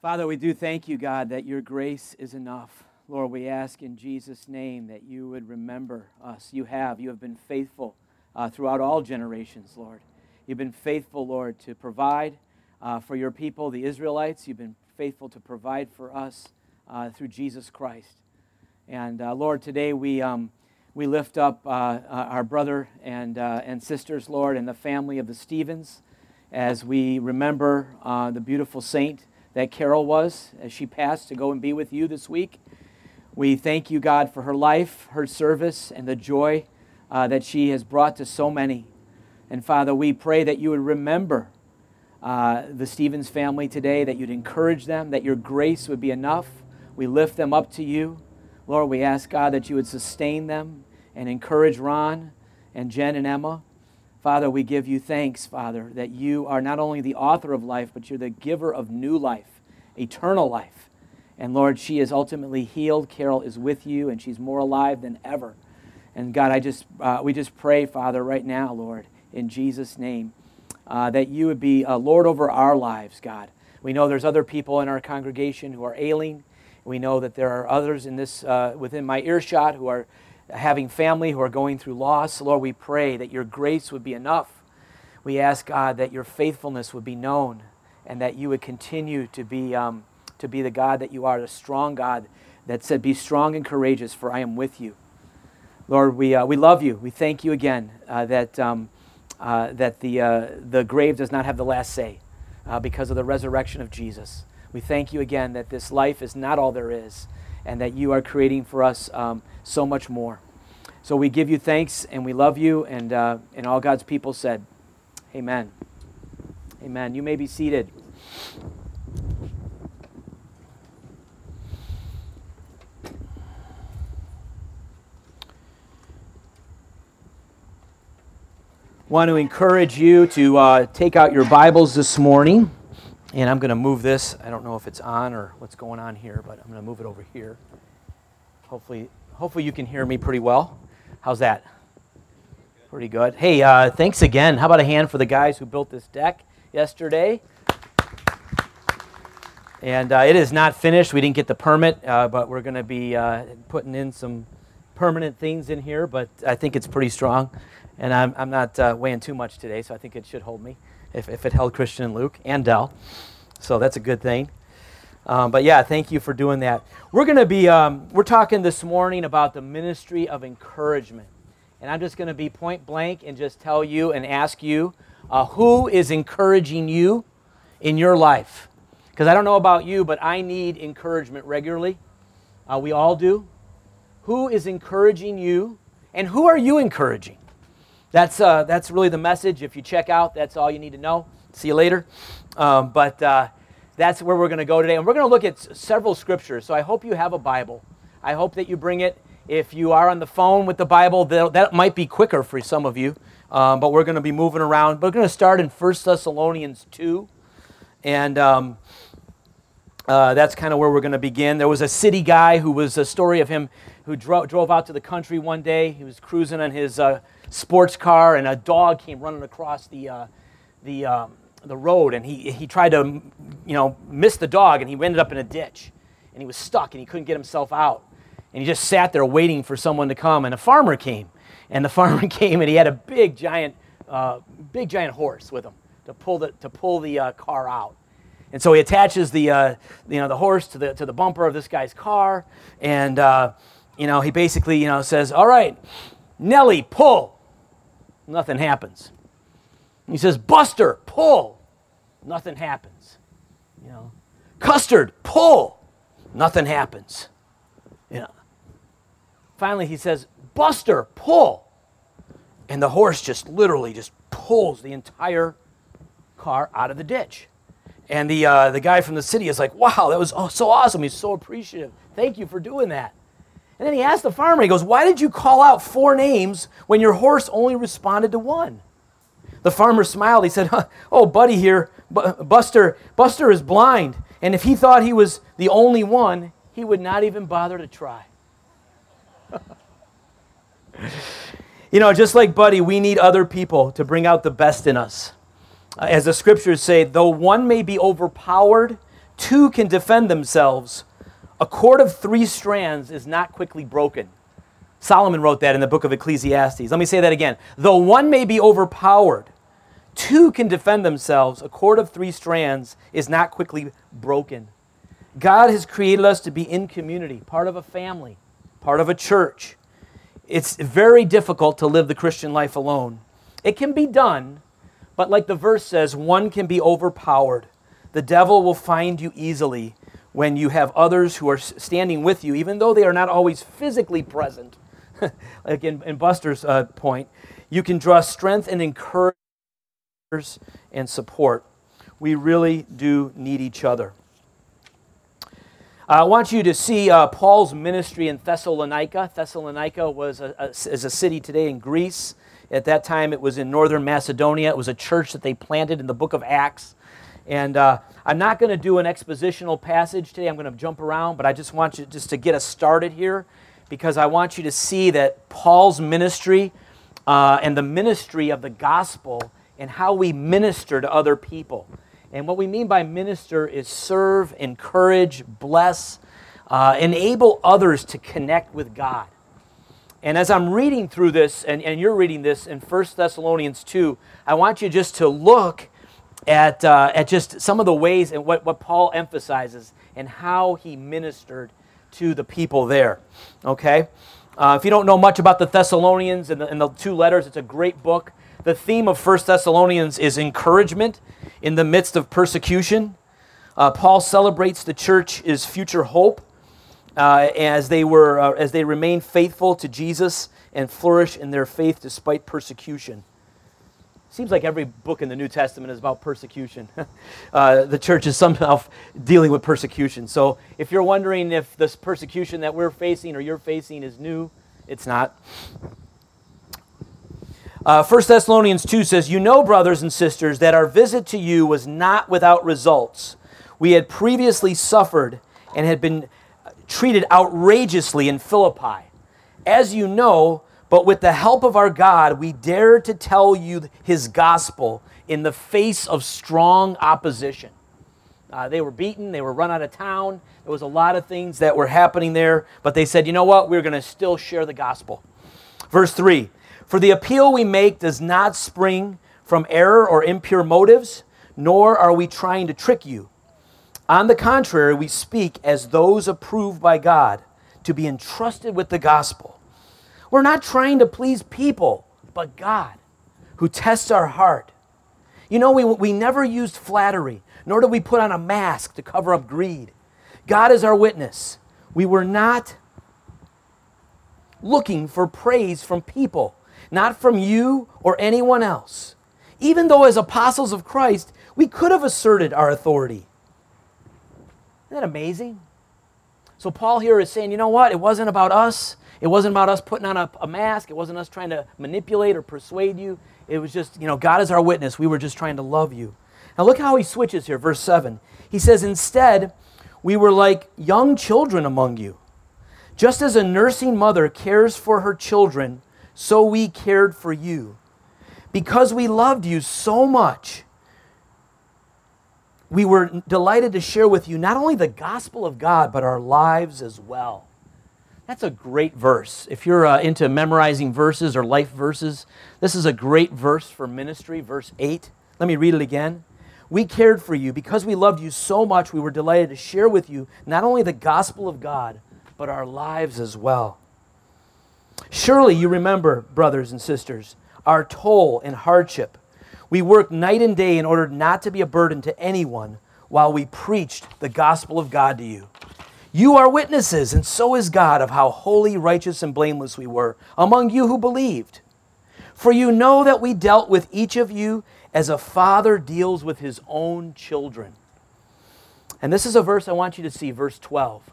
Father, we do thank you, God, that your grace is enough. Lord, we ask in Jesus' name that you would remember us. You have. You have been faithful uh, throughout all generations, Lord. You've been faithful, Lord, to provide uh, for your people, the Israelites. You've been faithful to provide for us uh, through Jesus Christ. And uh, Lord, today we, um, we lift up uh, uh, our brother and, and sisters, Lord, and the family of the Stevens as we remember the beautiful saint that Carol was as she passed to go and be with you this week. We thank you, God, for her life, her service, and the joy uh, that she has brought to so many. And Father, we pray that you would remember uh, the Stevens family today, that you'd encourage them, that your grace would be enough. We lift them up to you. Lord, we ask, God, that you would sustain them and encourage Ron and Jen and Emma. Father, we give you thanks, Father, that you are not only the author of life, but you're the giver of new life, eternal life. And Lord, she is ultimately healed. Carol is with you, and she's more alive than ever. And God, I just, uh, we just pray, Father, right now, Lord, in Jesus' name, uh, that you would be Lord over our lives, God. We know there's other people in our congregation who are ailing. We know that there are others in this, uh, within my earshot who are having family who are going through loss. Lord, we pray that your grace would be enough. We ask, God, that your faithfulness would be known and that you would continue to be, um, to be the God that you are, the strong God that said, Be strong and courageous, for I am with you. Lord, we, uh, we love you. We thank you again uh, that, um, uh, that the, uh, the grave does not have the last say uh, because of the resurrection of Jesus. We thank you again that this life is not all there is and that you are creating for us um, so much more. So we give you thanks and we love you, and, uh, and all God's people said, Amen. Amen. You may be seated. want to encourage you to uh, take out your Bibles this morning. And I'm going to move this. I don't know if it's on or what's going on here, but I'm going to move it over here. Hopefully, hopefully you can hear me pretty well. How's that? Pretty good. Hey, uh, thanks again. How about a hand for the guys who built this deck yesterday? And uh, it is not finished. We didn't get the permit, uh, but we're going to be uh, putting in some permanent things in here. But I think it's pretty strong. And I'm, I'm not uh, weighing too much today, so I think it should hold me if, if it held Christian and Luke and Dell. So that's a good thing. Um, but yeah, thank you for doing that. We're going to be, um, we're talking this morning about the ministry of encouragement. And I'm just going to be point blank and just tell you and ask you uh, who is encouraging you in your life? Because I don't know about you, but I need encouragement regularly. Uh, we all do. Who is encouraging you? And who are you encouraging? That's, uh, that's really the message. If you check out, that's all you need to know. See you later. Um, but uh, that's where we're going to go today. And we're going to look at s- several scriptures. So I hope you have a Bible. I hope that you bring it. If you are on the phone with the Bible, that might be quicker for some of you. Um, but we're going to be moving around. We're going to start in 1 Thessalonians 2. And um, uh, that's kind of where we're going to begin. There was a city guy who was a story of him who dro- drove out to the country one day. He was cruising on his uh, sports car, and a dog came running across the, uh, the, um, the road, and he, he tried to, you know, miss the dog, and he ended up in a ditch, and he was stuck, and he couldn't get himself out. And he just sat there waiting for someone to come, and a farmer came, and the farmer came, and he had a big giant, uh, big giant horse with him to pull the, to pull the uh, car out. And so he attaches the, uh, you know, the horse to the, to the bumper of this guy's car, and, uh, you know, he basically, you know, says, all right, Nellie, pull. Nothing happens. He says, Buster, pull. Nothing happens. You know, Custard, pull. Nothing happens. You know. Finally, he says, Buster, pull. And the horse just literally just pulls the entire car out of the ditch. And the, uh, the guy from the city is like, wow, that was oh, so awesome. He's so appreciative. Thank you for doing that. And then he asked the farmer, he goes, Why did you call out four names when your horse only responded to one? The farmer smiled. He said, Oh, buddy here, Buster, Buster is blind. And if he thought he was the only one, he would not even bother to try. you know, just like Buddy, we need other people to bring out the best in us. As the scriptures say, though one may be overpowered, two can defend themselves, a cord of three strands is not quickly broken. Solomon wrote that in the book of Ecclesiastes. Let me say that again. Though one may be overpowered, two can defend themselves. A cord of three strands is not quickly broken. God has created us to be in community, part of a family, part of a church. It's very difficult to live the Christian life alone. It can be done, but like the verse says, one can be overpowered. The devil will find you easily when you have others who are standing with you, even though they are not always physically present. like in, in Buster's uh, point, you can draw strength and encourage and support. We really do need each other. I want you to see uh, Paul's ministry in Thessalonica. Thessalonica was a, a, is a city today in Greece. At that time, it was in northern Macedonia. It was a church that they planted in the book of Acts. And uh, I'm not going to do an expositional passage today. I'm going to jump around, but I just want you just to get us started here because I want you to see that Paul's ministry uh, and the ministry of the gospel and how we minister to other people. And what we mean by minister is serve, encourage, bless, uh, enable others to connect with God. And as I'm reading through this, and, and you're reading this in 1 Thessalonians 2, I want you just to look at, uh, at just some of the ways and what, what Paul emphasizes and how he ministered to the people there. Okay? Uh, if you don't know much about the Thessalonians and the, and the two letters, it's a great book. The theme of 1 Thessalonians is encouragement in the midst of persecution. Uh, Paul celebrates the church church's future hope uh, as they were uh, as they remain faithful to Jesus and flourish in their faith despite persecution. Seems like every book in the New Testament is about persecution. uh, the church is somehow dealing with persecution. So if you're wondering if this persecution that we're facing or you're facing is new, it's not. Uh, 1 Thessalonians 2 says, You know, brothers and sisters, that our visit to you was not without results. We had previously suffered and had been treated outrageously in Philippi. As you know, but with the help of our God, we dare to tell you his gospel in the face of strong opposition. Uh, they were beaten, they were run out of town. There was a lot of things that were happening there, but they said, you know what? We're going to still share the gospel. Verse 3 for the appeal we make does not spring from error or impure motives, nor are we trying to trick you. On the contrary, we speak as those approved by God to be entrusted with the gospel. We're not trying to please people, but God, who tests our heart. You know, we, we never used flattery, nor did we put on a mask to cover up greed. God is our witness. We were not looking for praise from people not from you or anyone else. Even though, as apostles of Christ, we could have asserted our authority. Isn't that amazing? So, Paul here is saying, you know what? It wasn't about us. It wasn't about us putting on a, a, mask. It wasn't us trying to manipulate or persuade you. It was just, you know, God is our witness. We were just trying to love you. Now, look how he switches here, verse 7. He says, Instead, we were like young children among you. Just as a nursing mother cares for her children so we cared for you. Because we loved you so much, we were delighted to share with you not only the gospel of God, but our lives as well. That's a great verse. If you're uh, into memorizing verses or life verses, this is a great verse for ministry, verse 8. Let me read it again. We cared for you because we loved you so much, we were delighted to share with you not only the gospel of God, but our lives as well. Surely you remember, brothers and sisters, our toil and hardship. We worked night and day in order not to be a burden to anyone while we preached the gospel of God to you. You are witnesses, and so is God, of how holy, righteous, and blameless we were among you who believed. For you know that we dealt with each of you as a father deals with his own children. And this is a verse I want you to see, verse 12.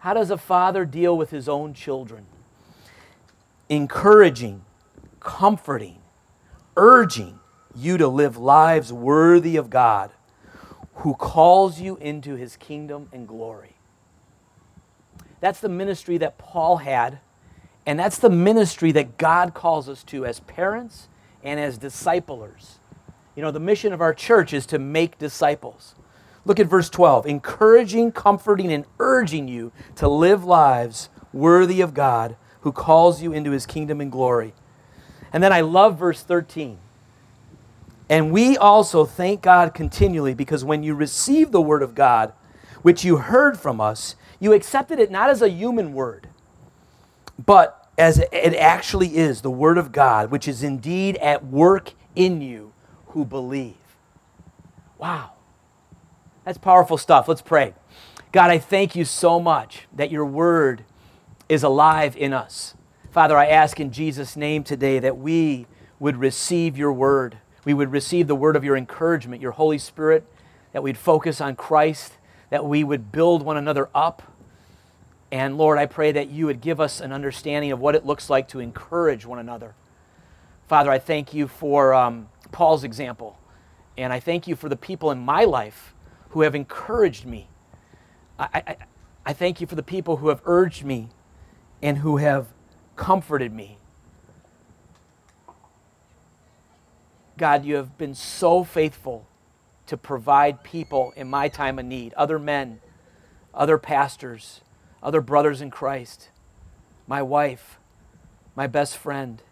How does a father deal with his own children? encouraging, comforting, urging you to live lives worthy of God who calls you into his kingdom and glory. That's the ministry that Paul had, and that's the ministry that God calls us to as parents and as disciplers. You know, the mission of our church is to make disciples. Look at verse 12 encouraging, comforting, and urging you to live lives worthy of God who calls you into his kingdom and glory. And then I love verse 13. And we also thank God continually because when you received the word of God, which you heard from us, you accepted it not as a human word, but as it actually is the word of God, which is indeed at work in you who believe. Wow. That's powerful stuff. Let's pray. God, I thank you so much that your word is alive in us. Father, I ask in Jesus' name today that we would receive your word. We would receive the word of your encouragement, your Holy Spirit, that we'd focus on Christ, that we would build one another up. And Lord, I pray that you would give us an understanding of what it looks like to encourage one another. Father, I thank you for um, Paul's example. And I thank you for the people in my life who have encouraged me. I, I, I thank you for the people who have urged me and who have comforted me. God, you have been so faithful to provide people in my time of need, other men, other pastors, other brothers in Christ, my wife, my best friend.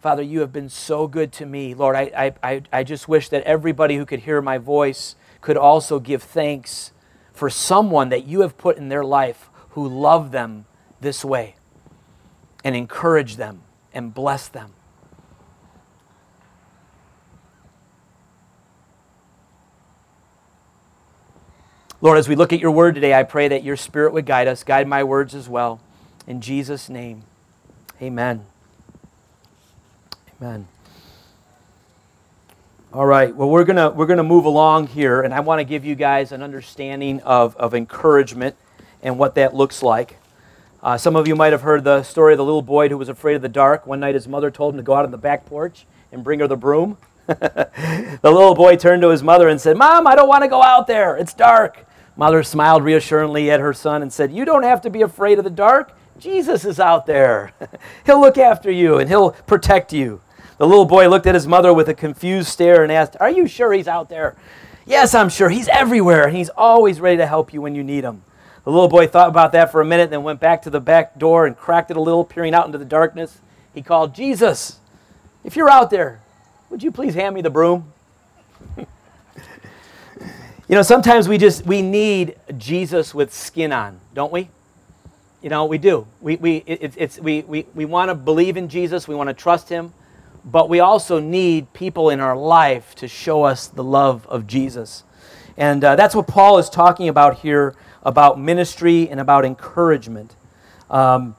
Father, you have been so good to me. Lord, I, I, I just wish that everybody who could hear my voice could also give thanks for someone that you have put in their life who love them this way and encourage them and bless them. Lord, as we look at your word today, I pray that your spirit would guide us, guide my words as well. In Jesus' name, amen. Amen. All right, well, we're going to we're gonna move along here, and I want to give you guys an understanding of, of encouragement and what that looks like. Uh, some of you might have heard the story of the little boy who was afraid of the dark. One night his mother told him to go out on the back porch and bring her the broom. the little boy turned to his mother and said, Mom, I don't want to go out there. It's dark. Mother smiled reassuringly at her son and said, You don't have to be afraid of the dark. Jesus is out there. he'll look after you and he'll protect you. The little boy looked at his mother with a confused stare and asked, Are you sure he's out there? Yes, I'm sure. He's everywhere and he's always ready to help you when you need him. The little boy thought about that for a minute, then went back to the back door and cracked it a little, peering out into the darkness. He called, Jesus, if you're out there, would you please hand me the broom? You know, sometimes we just we need Jesus with skin on, don't we? You know, we do. We, we, it, it's, we, we, we want to believe in Jesus, we want to trust him, but we also need people in our life to show us the love of Jesus. And uh, that's what Paul is talking about here about ministry and about encouragement. Um,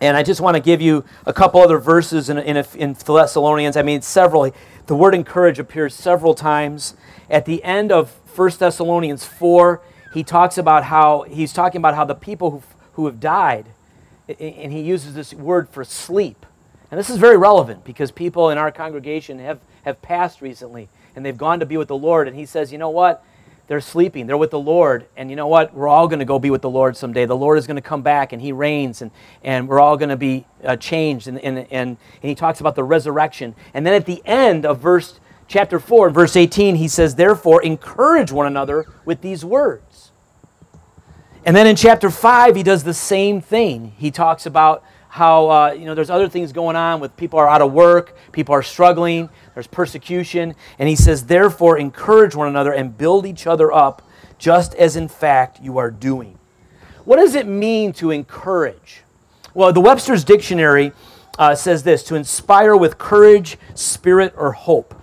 and I just want to give you a couple other verses in, in, in Thessalonians. I mean, several. The word encourage appears several times. At the end of 1 Thessalonians 4, he talks about how he's talking about how the people who, who have died, and he uses this word for sleep. And this is very relevant because people in our congregation have, have passed recently and they've gone to be with the Lord. And he says, you know what? They're sleeping. They're with the Lord. And you know what? We're all going to go be with the Lord someday. The Lord is going to come back and He reigns and, and we're all going to be uh, changed. And, and, and, and He talks about the resurrection. And then at the end of verse chapter 4, verse 18, He says, Therefore, encourage one another with these words. And then in chapter 5, He does the same thing. He talks about how uh, you know there's other things going on with people are out of work people are struggling there's persecution. And he says therefore encourage one another and build each other up just as in fact you are doing. What does it mean to encourage? Well the webster's dictionary uh, says this to inspire with courage spirit or hope.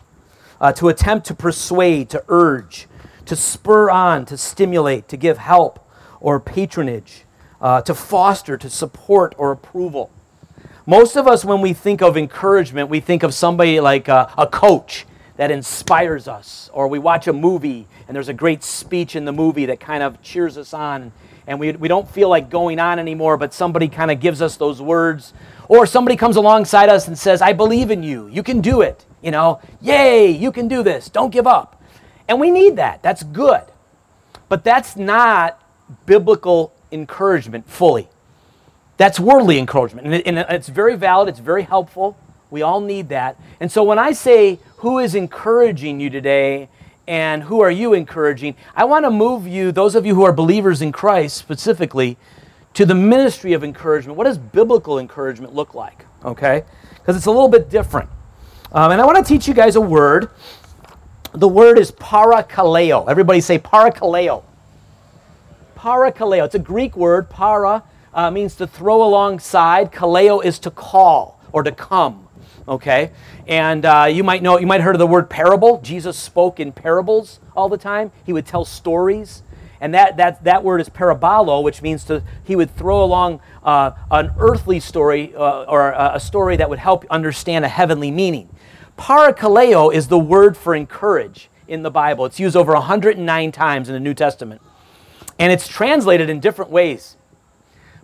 Uh, to attempt to persuade to urge to spur on to stimulate to give help or patronage uh, to foster, to support, or approval. Most of us, when we think of encouragement, we think of somebody like a, a coach that inspires us, or we watch a movie and there's a great speech in the movie that kind of cheers us on, and we, we don't feel like going on anymore, but somebody kind of gives us those words. Or somebody comes alongside us and says, I believe in you. You can do it. You know, yay, you can do this. Don't give up. And we need that. That's good. But that's not biblical encouragement fully. That's worldly encouragement. And, it's very valid, it's very helpful. We all need that. And so when I say, who is encouraging you today? and who are you encouraging? I want to move you, those of you who are believers in Christ specifically, to the ministry of encouragement. What does biblical encouragement look like? Okay? Because it's a little bit different. Um, and I want to teach you guys a word. The word is parakaleo. Everybody say parakaleo. Parakaleo. It's a Greek word. Para uh, means to throw alongside. Kaleo is to call or to come. Okay? And uh, you might know, you might have heard of the word parable. Jesus spoke in parables all the time. He would tell stories. And that, that, that word is parabolo, which means to, he would throw along uh, an earthly story uh, or a, a story that would help understand a heavenly meaning. Parakaleo is the word for encourage in the Bible. It's used over 109 times in the New Testament. And it's translated in different ways.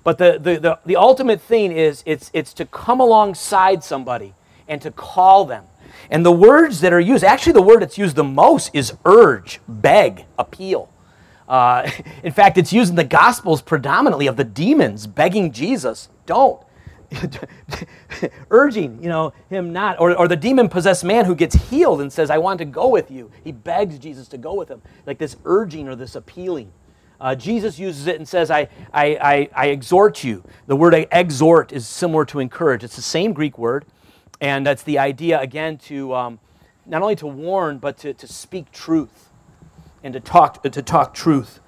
But the, the, the, the ultimate thing is it's, it's to come alongside somebody and to call them. And the words that are used, actually, the word that's used the most is urge, beg, appeal. Uh, in fact, it's used in the Gospels predominantly of the demons begging Jesus, don't. urging, you know, him not. Or, or the demon possessed man who gets healed and says, I want to go with you. He begs Jesus to go with him. Like this urging or this appealing. Uh, Jesus uses it and says, I, I, I, I, exhort you. The word exhort is similar to encourage. It's the same Greek word. And that's the idea, again, to um, not only to warn, but to, to speak truth and to talk, to talk truth.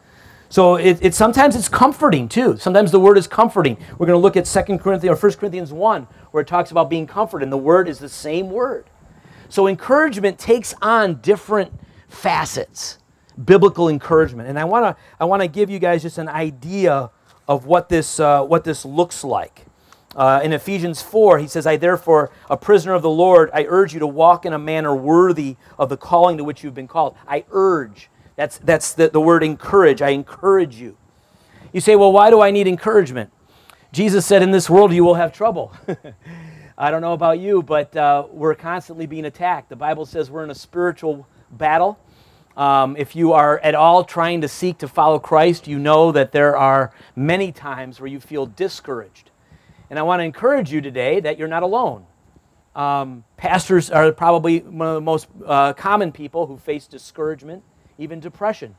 So it, it, sometimes it's comforting too. Sometimes the word is comforting. We're going to look at 2 Corinthians or 1 Corinthians 1 where it talks about being comforted, and the word is the same word. So encouragement takes on different facets, biblical encouragement. And I want to I want to give you guys just an idea of what this uh, what this looks like. Uh, in Ephesians 4, he says, I therefore, a prisoner of the Lord, I urge you to walk in a manner worthy of the calling to which you've been called. I urge. That's, that's the, the word encourage. I encourage you. You say, well, why do I need encouragement? Jesus said, in this world you will have trouble. I don't know about you, but uh, we're constantly being attacked. The Bible says we're in a spiritual battle. Um, if you are at all trying to seek to follow Christ, you know that there are many times where you feel discouraged. And I want to encourage you today that you're not alone. Um, pastors are probably one of the most uh, common people who face discouragement even depression.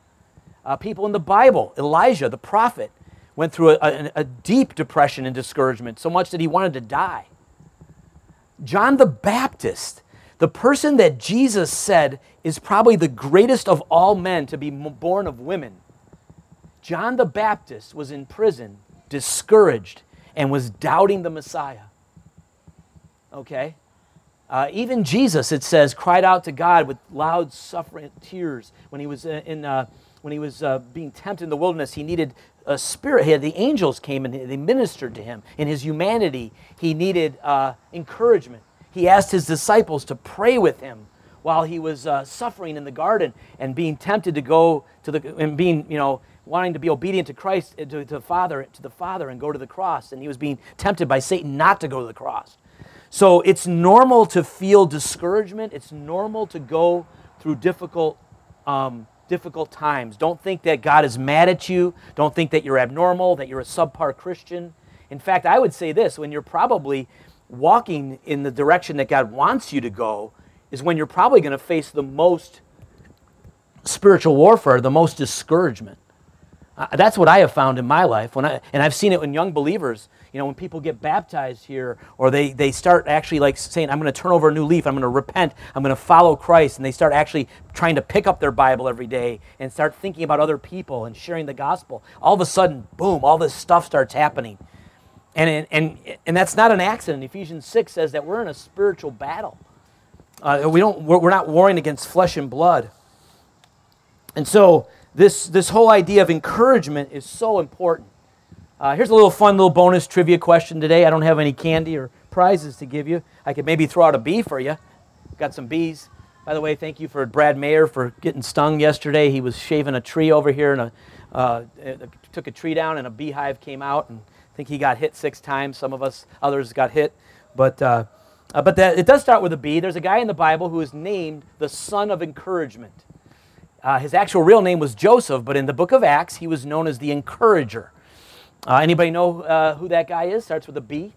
Uh, people in the Bible, Elijah, the prophet, went through a, a, a deep depression and discouragement, so much that he wanted to die. John the Baptist, the person that Jesus said is probably the greatest of all men to be born of women, John the Baptist was in prison, discouraged, and was doubting the Messiah. Okay? Uh, even Jesus, it says, cried out to God with loud suffering tears when he was in, uh, when he was uh, being tempted in the wilderness. He needed a spirit. He had, the angels came and they ministered to him. In his humanity, he needed uh, encouragement. He asked his disciples to pray with him while he was uh, suffering in the garden and being tempted to go to the and being you know wanting to be obedient to Christ to, to the Father to the Father and go to the cross. And he was being tempted by Satan not to go to the cross. So it's normal to feel discouragement. It's normal to go through difficult, um, difficult times. Don't think that God is mad at you. Don't think that you're abnormal, that you're a subpar Christian. In fact, I would say this when you're probably walking in the direction that God wants you to go, is when you're probably going to face the most spiritual warfare, the most discouragement. Uh, that's what I have found in my life. When I, and I've seen it in young believers you know, when people get baptized here, or they, they start actually like saying, I'm going to turn over a new leaf, I'm going to repent, I'm going to follow Christ, and they start actually trying to pick up their Bible every day and start thinking about other people and sharing the gospel, all of a sudden, boom, all this stuff starts happening. And, and, and that's not an accident. Ephesians 6 says that we're in a spiritual battle. Uh, we don't, we're, not warring against flesh and blood. And so, this, this whole idea of encouragement is so important. Uh, here's a little fun little bonus trivia question today. I don't have any candy or prizes to give you. I could maybe throw out a bee for you. Got some bees. By the way, thank you for Brad Mayer for getting stung yesterday. He was shaving a tree over here and a, uh, took a tree down and a beehive came out and think he got hit six times. Some of us others got hit, but uh, uh, but that, it does start with a B. There's a guy in the Bible who is named the son of encouragement. Uh, his actual real name was Joseph, but in the book of Acts he was known as the encourager. Uh, anybody know uh, who that guy is? Starts with a B.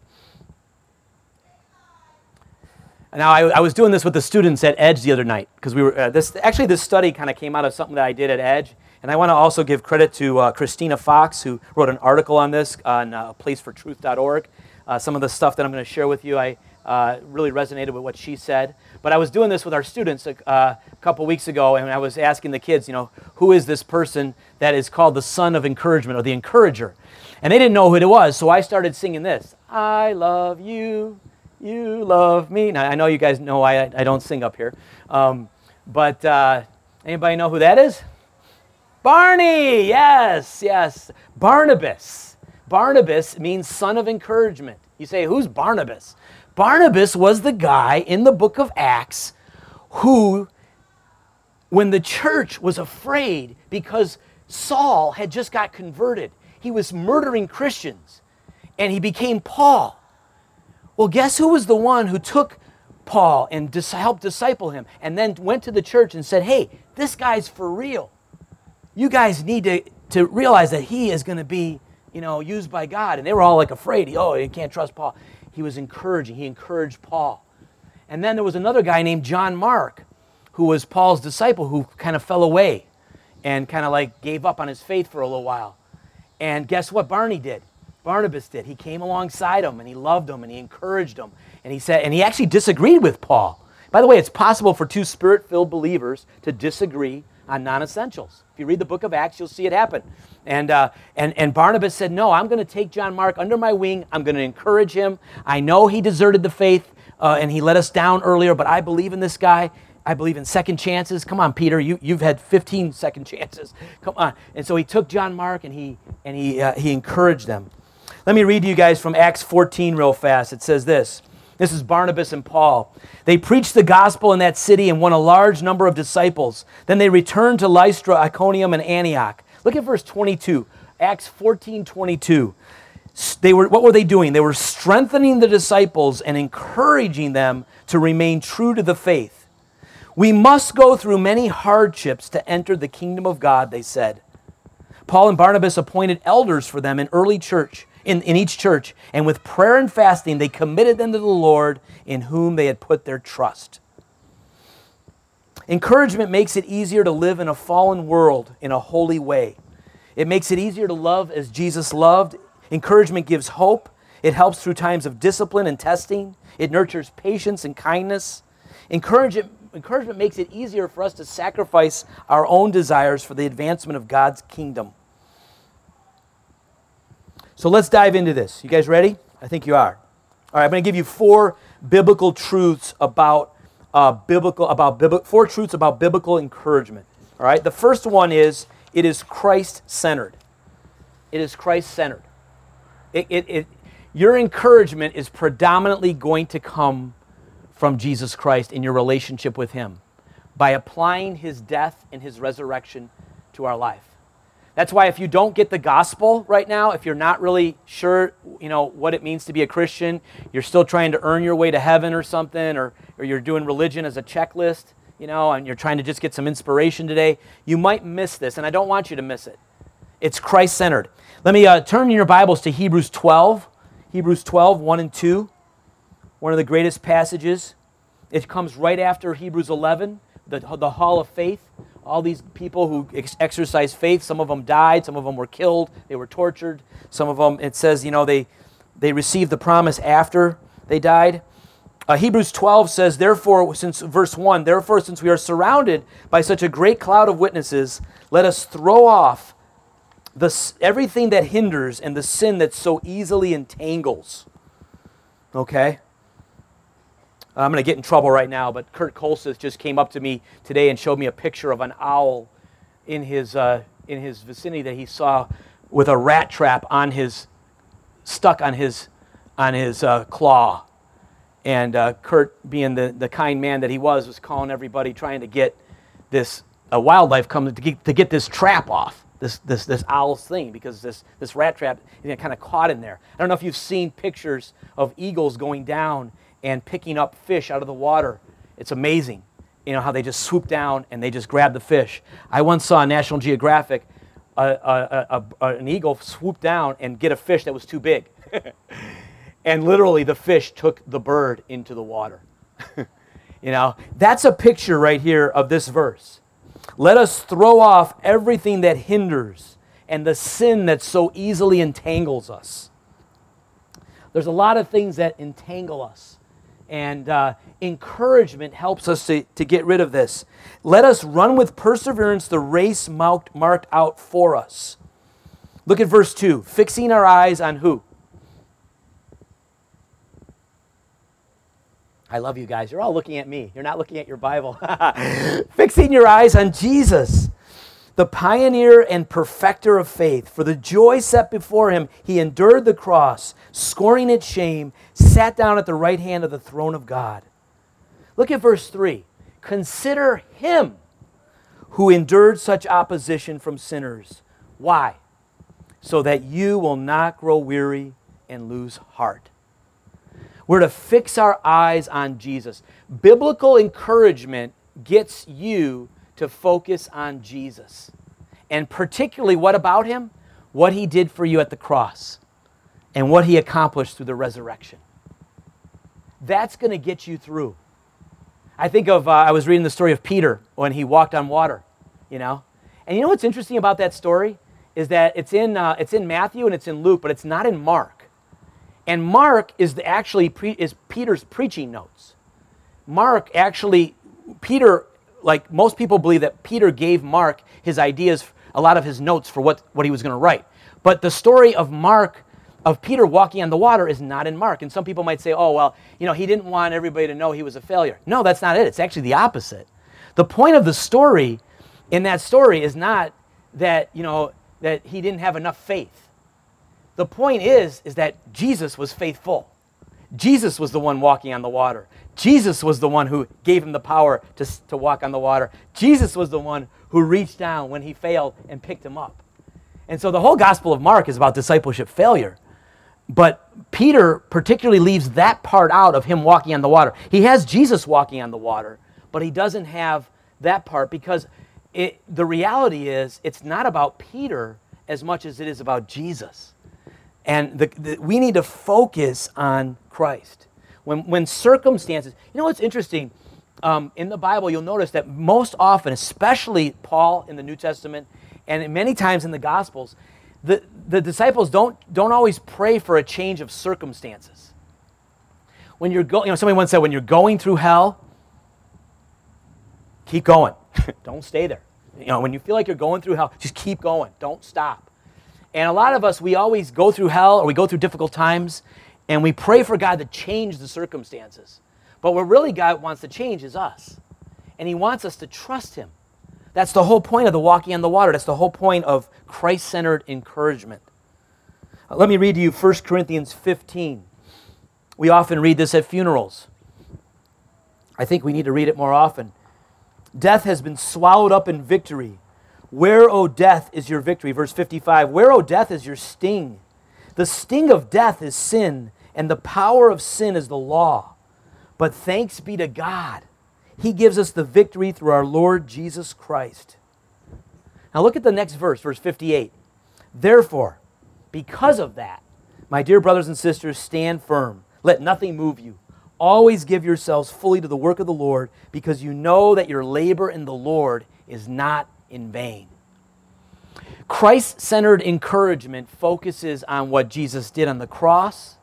Now, I, I, was doing this with the students at Edge the other night because we were uh, this. Actually, this study kind of came out of something that I did at Edge, and I want to also give credit to uh, Christina Fox, who wrote an article on this on uh, placefortruth.org. Uh, some of the stuff that I'm going to share with you, I uh, really resonated with what she said. But I was doing this with our students a, uh, a couple weeks ago, and I was asking the kids, you know, who is this person that is called the son of encouragement or the encourager? And they didn't know who it was, so I started singing this I love you you love me. Now, I know you guys know I, I don't sing up here. Um, but uh, anybody know who that is? Barney, yes, yes. Barnabas. Barnabas means son of encouragement. You say, who's Barnabas? Barnabas was the guy in the book of Acts who, when the church was afraid because Saul had just got converted, he was murdering Christians, and he became Paul. Well, guess who was the one who took Paul and dis- helped disciple him and then went to the church and said, hey, this guy's for real. You guys need to, to realize that he is going to be, you know, used by God. And they were all like afraid. Oh, you can't trust Paul. He was encouraging. He encouraged Paul. And then there was another guy named John Mark, who was Paul's disciple, who kind of fell away and kind of like gave up on his faith for a little while. And guess what Barney did? Barnabas did. He came alongside him and he loved him and he encouraged him. And he said, and he actually disagreed with Paul. By the way, it's possible for two spirit filled believers to disagree on non essentials. If you read the book of Acts, you'll see it happen. And, uh, and, and Barnabas said, No, I'm going to take John Mark under my wing. I'm going to encourage him. I know he deserted the faith uh, and he let us down earlier, but I believe in this guy. I believe in second chances. Come on, Peter, you, you've had 15 second chances. Come on. And so he took John Mark and he, and he, uh, he encouraged them. Let me read to you guys from Acts 14 real fast. It says this. This is Barnabas and Paul. They preached the gospel in that city and won a large number of disciples. Then they returned to Lystra, Iconium, and Antioch. Look at verse 22. Acts 14 22. They were, what were they doing? They were strengthening the disciples and encouraging them to remain true to the faith. We must go through many hardships to enter the kingdom of God, they said. Paul and Barnabas appointed elders for them in early church in, in each church, and with prayer and fasting, they committed them to the Lord in whom they had put their trust. Encouragement makes it easier to live in a fallen world in a holy way. It makes it easier to love as Jesus loved. Encouragement gives hope. It helps through times of discipline and testing. It nurtures patience and kindness. Encouragement, encouragement makes it easier for us to sacrifice our own desires for the advancement of God's kingdom. So let's dive into this. You guys ready? I think you are. All right, I'm going to give you four biblical truths about uh, biblical about biblical four truths about biblical encouragement. All right, the first one is it is Christ centered. It is Christ centered. It, it, it, your encouragement is predominantly going to come from Jesus Christ in your relationship with Him by applying His death and His resurrection to our life. That's why if you don't get the gospel right now, if you're not really sure, you know, what it means to be a Christian, you're still trying to earn your way to heaven or something, or, or you're doing religion as a checklist, you know, and you're trying to just get some inspiration today, you might miss this, and I don't want you to miss it. It's Christ centered. Let me uh, turn in your Bibles to Hebrews 12, Hebrews 12, 1 and 2, one of the greatest passages. It comes right after Hebrews 11, the, the hall of faith all these people who ex- exercised faith. Some of them died, some of them were killed, they were tortured. Some of them, it says, you know, they, they received the promise after they died. Uh, Hebrews 12 says, therefore, since verse 1, therefore, since we are surrounded by such a great cloud of witnesses, let us throw off the, everything that hinders and the sin that so easily entangles. Okay? I'm going to get in trouble right now, but Kurt Kolseth just came up to me today and showed me a picture of an owl in his, uh, in his vicinity that he saw with a rat trap on his, stuck on his, on his uh, claw. And uh, Kurt, being the, the kind man that he was, was calling everybody trying to get this uh, wildlife come to get, to get this trap off, this, this, this owl's thing, because this, this rat trap is kind of caught in there. I don't know if you've seen pictures of eagles going down and picking up fish out of the water. It's amazing, you know, how they just swoop down and they just grab the fish. I once saw on National Geographic a, a, a, an eagle swoop down and get a fish that was too big. and literally, the fish took the bird into the water. you know, that's a picture right here of this verse. Let us throw off everything that hinders and the sin that so easily entangles us. There's a lot of things that entangle us. And uh, encouragement helps us to, to get rid of this. Let us run with perseverance the race marked, marked out for us. Look at verse 2 fixing our eyes on who? I love you guys. You're all looking at me. You're not looking at your Bible. fixing your eyes on Jesus the pioneer and perfecter of faith. For the joy set before him, he endured the cross, scorning its shame, sat down at the right hand of the throne of God. Look at verse 3. Consider him who endured such opposition from sinners. Why? So that you will not grow weary and lose heart. We're to fix our eyes on Jesus. Biblical encouragement gets you to focus on Jesus. And particularly, what about him? What he did for you at the cross and what he accomplished through the resurrection. That's going to get you through. I think of, uh, I was reading the story of Peter when he walked on water, you know? And you know what's interesting about that story? Is that it's in, uh, it's in Matthew and it's in Luke, but it's not in Mark. And Mark is the, actually pre- is Peter's preaching notes. Mark actually, Peter like most people believe that Peter gave Mark his ideas, a lot of his notes for what, what he was going to write. But the story of Mark, of Peter walking on the water, is not in Mark. And some people might say, oh, well, you know, he didn't want everybody to know he was a failure. No, that's not it. It's actually the opposite. The point of the story in that story is not that, you know, that he didn't have enough faith. The point is, is that Jesus was faithful. Jesus was the one walking on the water. Jesus was the one who gave him the power to, to walk on the water. Jesus was the one who reached down when he failed and picked him up. And so the whole Gospel of Mark is about discipleship failure. But Peter particularly leaves that part out of him walking on the water. He has Jesus walking on the water, but he doesn't have that part because it, the reality is it's not about Peter as much as it is about Jesus. And the, the, we need to focus on Christ. When, when circumstances, you know what's interesting? Um, in the Bible, you'll notice that most often, especially Paul in the New Testament, and many times in the Gospels, the, the disciples don't, don't always pray for a change of circumstances. When you're going, you know, somebody once said, when you're going through hell, keep going. don't stay there. You know, when you feel like you're going through hell, just keep going. Don't stop. And a lot of us, we always go through hell or we go through difficult times and we pray for God to change the circumstances. But what really God wants to change is us. And He wants us to trust Him. That's the whole point of the walking on the water. That's the whole point of Christ centered encouragement. Uh, let me read to you 1 Corinthians 15. We often read this at funerals. I think we need to read it more often. Death has been swallowed up in victory. Where, O death, is your victory? Verse 55. Where, O death, is your sting? The sting of death is sin, and the power of sin is the law. But thanks be to God, He gives us the victory through our Lord Jesus Christ. Now look at the next verse, verse 58. Therefore, because of that, my dear brothers and sisters, stand firm. Let nothing move you. Always give yourselves fully to the work of the Lord, because you know that your labor in the Lord is not in vain. Christ centered encouragement focuses on what Jesus did on the cross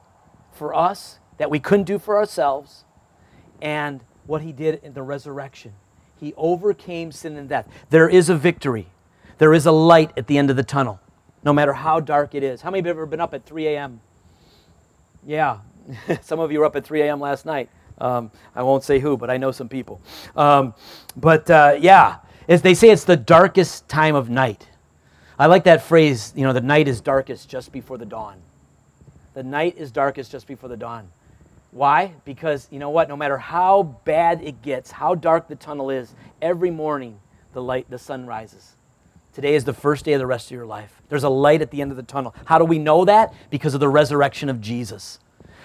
for us that we couldn't do for ourselves and what he did in the resurrection. He overcame sin and death. There is a victory, there is a light at the end of the tunnel, no matter how dark it is. How many of you have ever been up at 3 a.m.? Yeah, some of you were up at 3 a.m. last night. Um, I won't say who, but I know some people. Um, but uh, yeah, as they say, it's the darkest time of night. I like that phrase, you know, the night is darkest just before the dawn. The night is darkest just before the dawn. Why? Because you know what? No matter how bad it gets, how dark the tunnel is, every morning the light, the sun rises. Today is the first day of the rest of your life. There's a light at the end of the tunnel. How do we know that? Because of the resurrection of Jesus.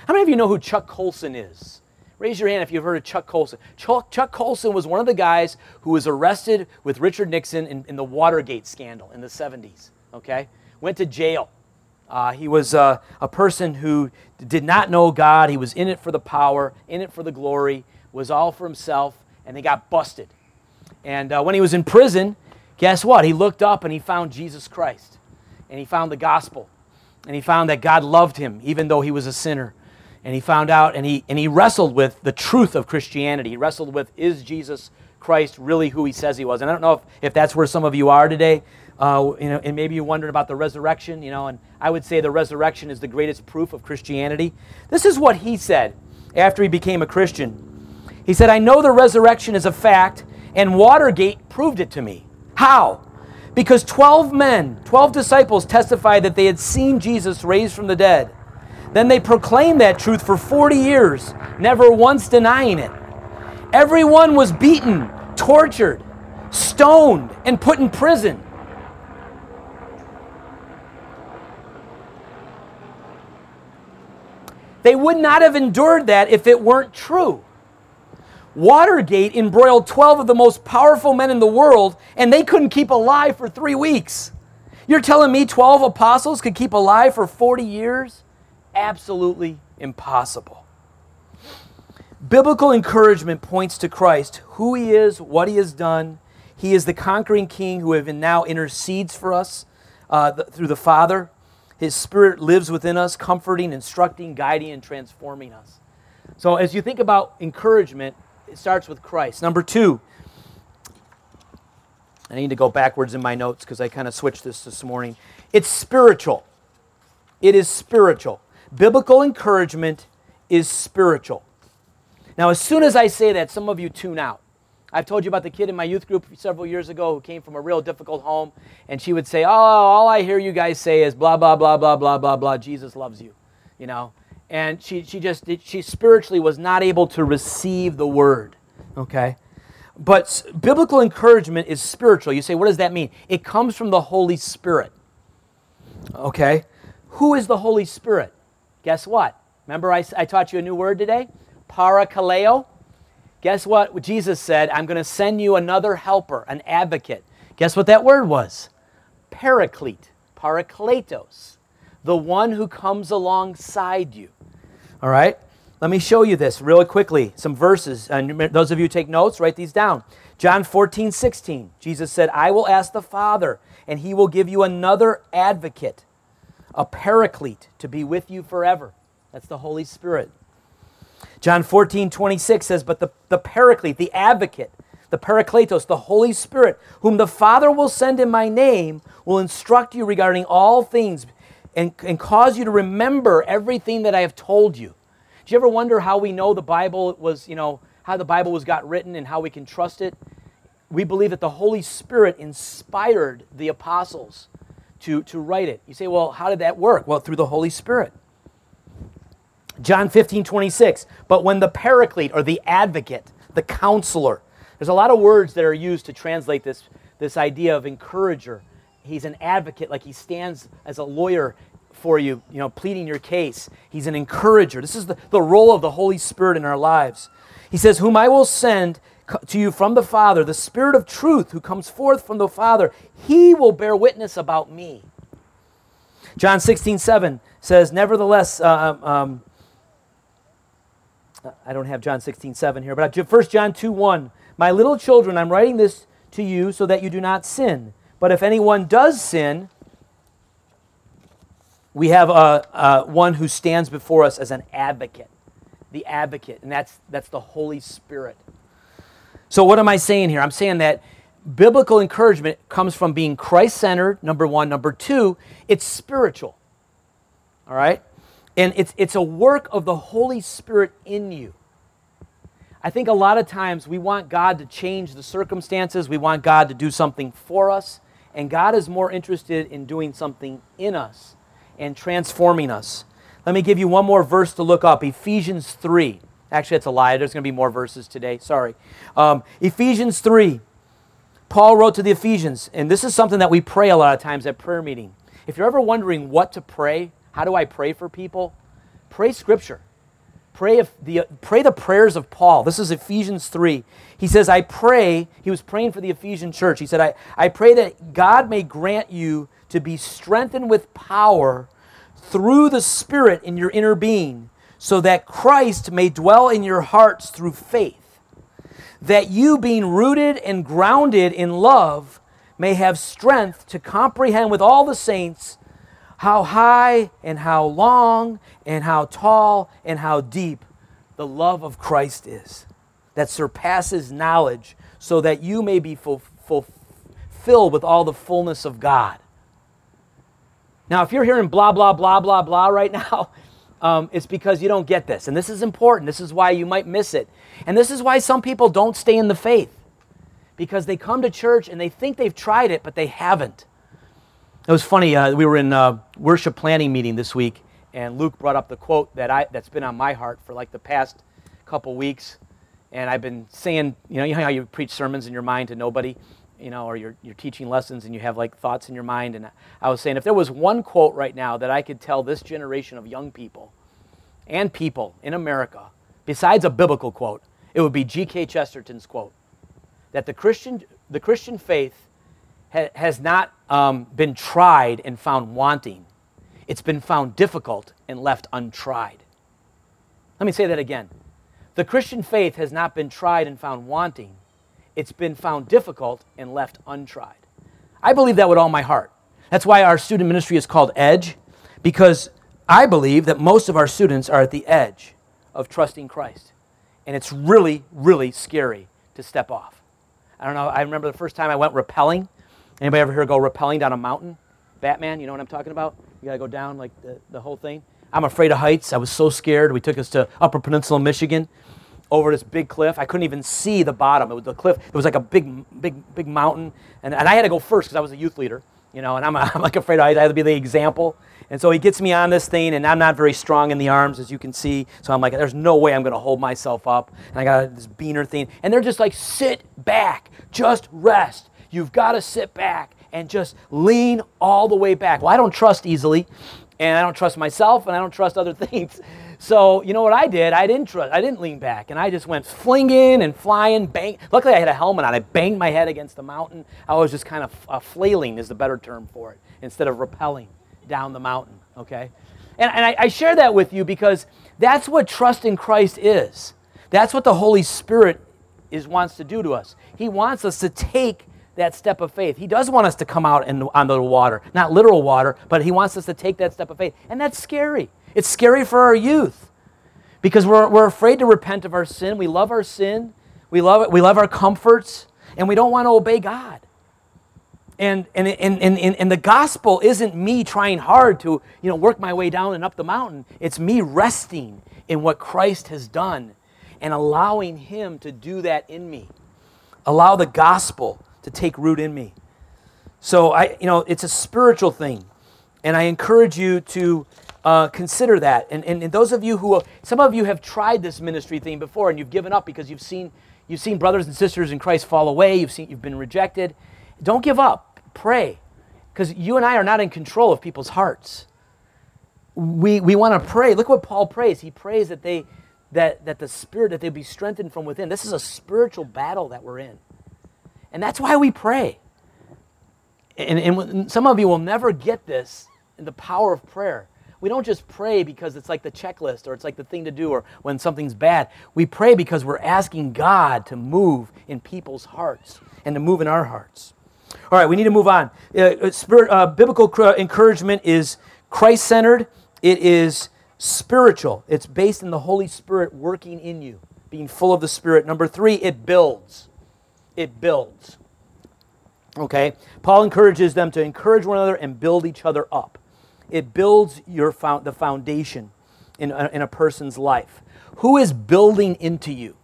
How many of you know who Chuck Colson is? Raise your hand if you've heard of Chuck Colson. Chuck, Chuck Colson was one of the guys who was arrested with Richard Nixon in, in the Watergate scandal in the 70s. Okay? Went to jail. Uh, he was uh, a person who did not know God. He was in it for the power, in it for the glory, was all for himself, and they got busted. And uh, when he was in prison, guess what? He looked up and he found Jesus Christ, and he found the gospel, and he found that God loved him even though he was a sinner. And he found out and he, and he wrestled with the truth of Christianity. He wrestled with is Jesus Christ really who he says he was? And I don't know if, if that's where some of you are today. Uh, you know, and maybe you're wondering about the resurrection, you know, and I would say the resurrection is the greatest proof of Christianity. This is what he said after he became a Christian. He said, I know the resurrection is a fact, and Watergate proved it to me. How? Because 12 men, 12 disciples testified that they had seen Jesus raised from the dead. Then they proclaimed that truth for 40 years, never once denying it. Everyone was beaten, tortured, stoned, and put in prison. They would not have endured that if it weren't true. Watergate embroiled 12 of the most powerful men in the world, and they couldn't keep alive for three weeks. You're telling me 12 apostles could keep alive for 40 years? Absolutely impossible. Biblical encouragement points to Christ, who he is, what he has done. He is the conquering king who even now intercedes for us uh, the, through the Father. His Spirit lives within us, comforting, instructing, guiding, and transforming us. So, as you think about encouragement, it starts with Christ. Number two, I need to go backwards in my notes because I kind of switched this this morning. It's spiritual. It is spiritual. Biblical encouragement is spiritual. Now, as soon as I say that, some of you tune out. I've told you about the kid in my youth group several years ago who came from a real difficult home, and she would say, Oh, all I hear you guys say is blah, blah, blah, blah, blah, blah, blah, Jesus loves you. You know? and she, she just she spiritually was not able to receive the word okay but biblical encouragement is spiritual you say what does that mean it comes from the holy spirit okay who is the holy spirit guess what remember i, I taught you a new word today parakaleo guess what jesus said i'm going to send you another helper an advocate guess what that word was paraclete parakletos the one who comes alongside you. All right? Let me show you this really quickly. Some verses. And those of you take notes, write these down. John 14, 16. Jesus said, I will ask the Father, and he will give you another advocate, a paraclete, to be with you forever. That's the Holy Spirit. John 14, 26 says, But the, the paraclete, the advocate, the Parakletos, the Holy Spirit, whom the Father will send in my name, will instruct you regarding all things and, and cause you to remember everything that I have told you. Do you ever wonder how we know the Bible was, you know, how the Bible was got written and how we can trust it? We believe that the Holy Spirit inspired the apostles to, to write it. You say, well, how did that work? Well, through the Holy Spirit. John 15, 26. But when the paraclete or the advocate, the counselor, there's a lot of words that are used to translate this, this idea of encourager he's an advocate, like he stands as a lawyer for you, you know, pleading your case. He's an encourager. This is the, the role of the Holy Spirit in our lives. He says, Whom I will send to you from the Father, the Spirit of truth who comes forth from the Father, he will bear witness about me. John 16, 7 says, Nevertheless, uh, um, um I don't have John 16, 7 here, but 1 John 2, 1. My little children, I'm writing this to you so that you do not sin. But if anyone does sin, we have a, a, one who stands before us as an advocate, the advocate, and that's, that's the Holy Spirit. So, what am I saying here? I'm saying that biblical encouragement comes from being Christ centered, number one. Number two, it's spiritual. All right? And it's, it's a work of the Holy Spirit in you. I think a lot of times we want God to change the circumstances, we want God to do something for us. And God is more interested in doing something in us and transforming us. Let me give you one more verse to look up Ephesians 3. Actually, that's a lie. There's going to be more verses today. Sorry. Um, Ephesians 3. Paul wrote to the Ephesians, and this is something that we pray a lot of times at prayer meeting. If you're ever wondering what to pray, how do I pray for people? Pray Scripture. Pray, if the, pray the prayers of Paul. This is Ephesians 3. He says, I pray, he was praying for the Ephesian church. He said, I, I pray that God may grant you to be strengthened with power through the Spirit in your inner being, so that Christ may dwell in your hearts through faith. that you, being rooted and grounded in love, may have strength to comprehend with all the saints how high and how long and how tall and how deep the love of Christ is, that surpasses knowledge, so that you may be fulfilled with all the fullness of God. Now, if you're hearing blah, blah, blah, blah, blah right now, um, it's because you don't get this. And this is important. This is why you might miss it. And this is why some people don't stay in the faith because they come to church and they think they've tried it, but they haven't. It was funny. Uh, we were in a worship planning meeting this week, and Luke brought up the quote that I, that's been on my heart for like the past couple weeks. And I've been saying, you know, you know how you preach sermons in your mind to nobody, you know, or you're, you're teaching lessons and you have like thoughts in your mind. And I was saying, if there was one quote right now that I could tell this generation of young people and people in America, besides a biblical quote, it would be G.K. Chesterton's quote that the Christian, the Christian faith ha- has not um, been tried and found wanting, it's been found difficult and left untried. Let me say that again. The Christian faith has not been tried and found wanting, it's been found difficult and left untried. I believe that with all my heart. That's why our student ministry is called Edge, because I believe that most of our students are at the edge of trusting Christ. And it's really, really scary to step off. I don't know, I remember the first time I went rappelling. Anybody ever hear go rappelling down a mountain? Batman, you know what I'm talking about? You gotta go down like the, the whole thing. I'm afraid of heights. I was so scared. We took us to Upper Peninsula, Michigan, over this big cliff. I couldn't even see the bottom. It was the cliff. It was like a big, big, big mountain. And, and I had to go first because I was a youth leader, you know, and I'm, I'm like afraid I had to be the example. And so he gets me on this thing, and I'm not very strong in the arms, as you can see. So I'm like, there's no way I'm going to hold myself up. And I got this beaner thing. And they're just like, sit back, just rest. You've got to sit back and just lean all the way back. Well, I don't trust easily, and I don't trust myself, and I don't trust other things. So you know what I did? I didn't trust. I didn't lean back, and I just went flinging and flying. Bang! Luckily, I had a helmet on. I banged my head against the mountain. I was just kind of uh, flailing, is the better term for it, instead of rappelling down the mountain, okay? And, and I, I share that with you because that's what trust in Christ is. That's what the Holy Spirit is, wants to do to us. He wants us to take that step of faith. He does want us to come out in, on the water, not literal water, but He wants us to take that step of faith. And that's scary. It's scary for our youth because we're, we're afraid to repent of our sin. We love our sin, we love, it, we love our comforts, and we don't want to obey God. And, and, and, and, and the gospel isn't me trying hard to you know, work my way down and up the mountain. It's me resting in what Christ has done and allowing Him to do that in me. Allow the gospel to take root in me. So I, you know, it's a spiritual thing, and I encourage you to uh, consider that. And, and, and those of you who, some of you have tried this ministry thing before, and you've given up because you've seen, you've seen brothers and sisters in Christ fall away. You've seen, you've been rejected. Don't give up. Pray. Because you and I are not in control of people's hearts. We, we want to pray. Look what Paul prays. He prays that they that, that the spirit that they be strengthened from within. This is a spiritual battle that we're in. And that's why we pray. And, and some of you will never get this in the power of prayer. We don't just pray because it's like the checklist or it's like the thing to do or when something's bad. We pray because we're asking God to move in people's hearts and to move in our hearts. All right, we need to move on. Uh, uh spirit, uh, biblical encouragement is Christ centered, it is spiritual. It's based in the Holy Spirit working in you, being full of the Spirit. Number three, it builds. It builds. Okay? Paul encourages them to encourage one another and build each other up. It builds your the foundation in a, in a person's life. Who is building into you?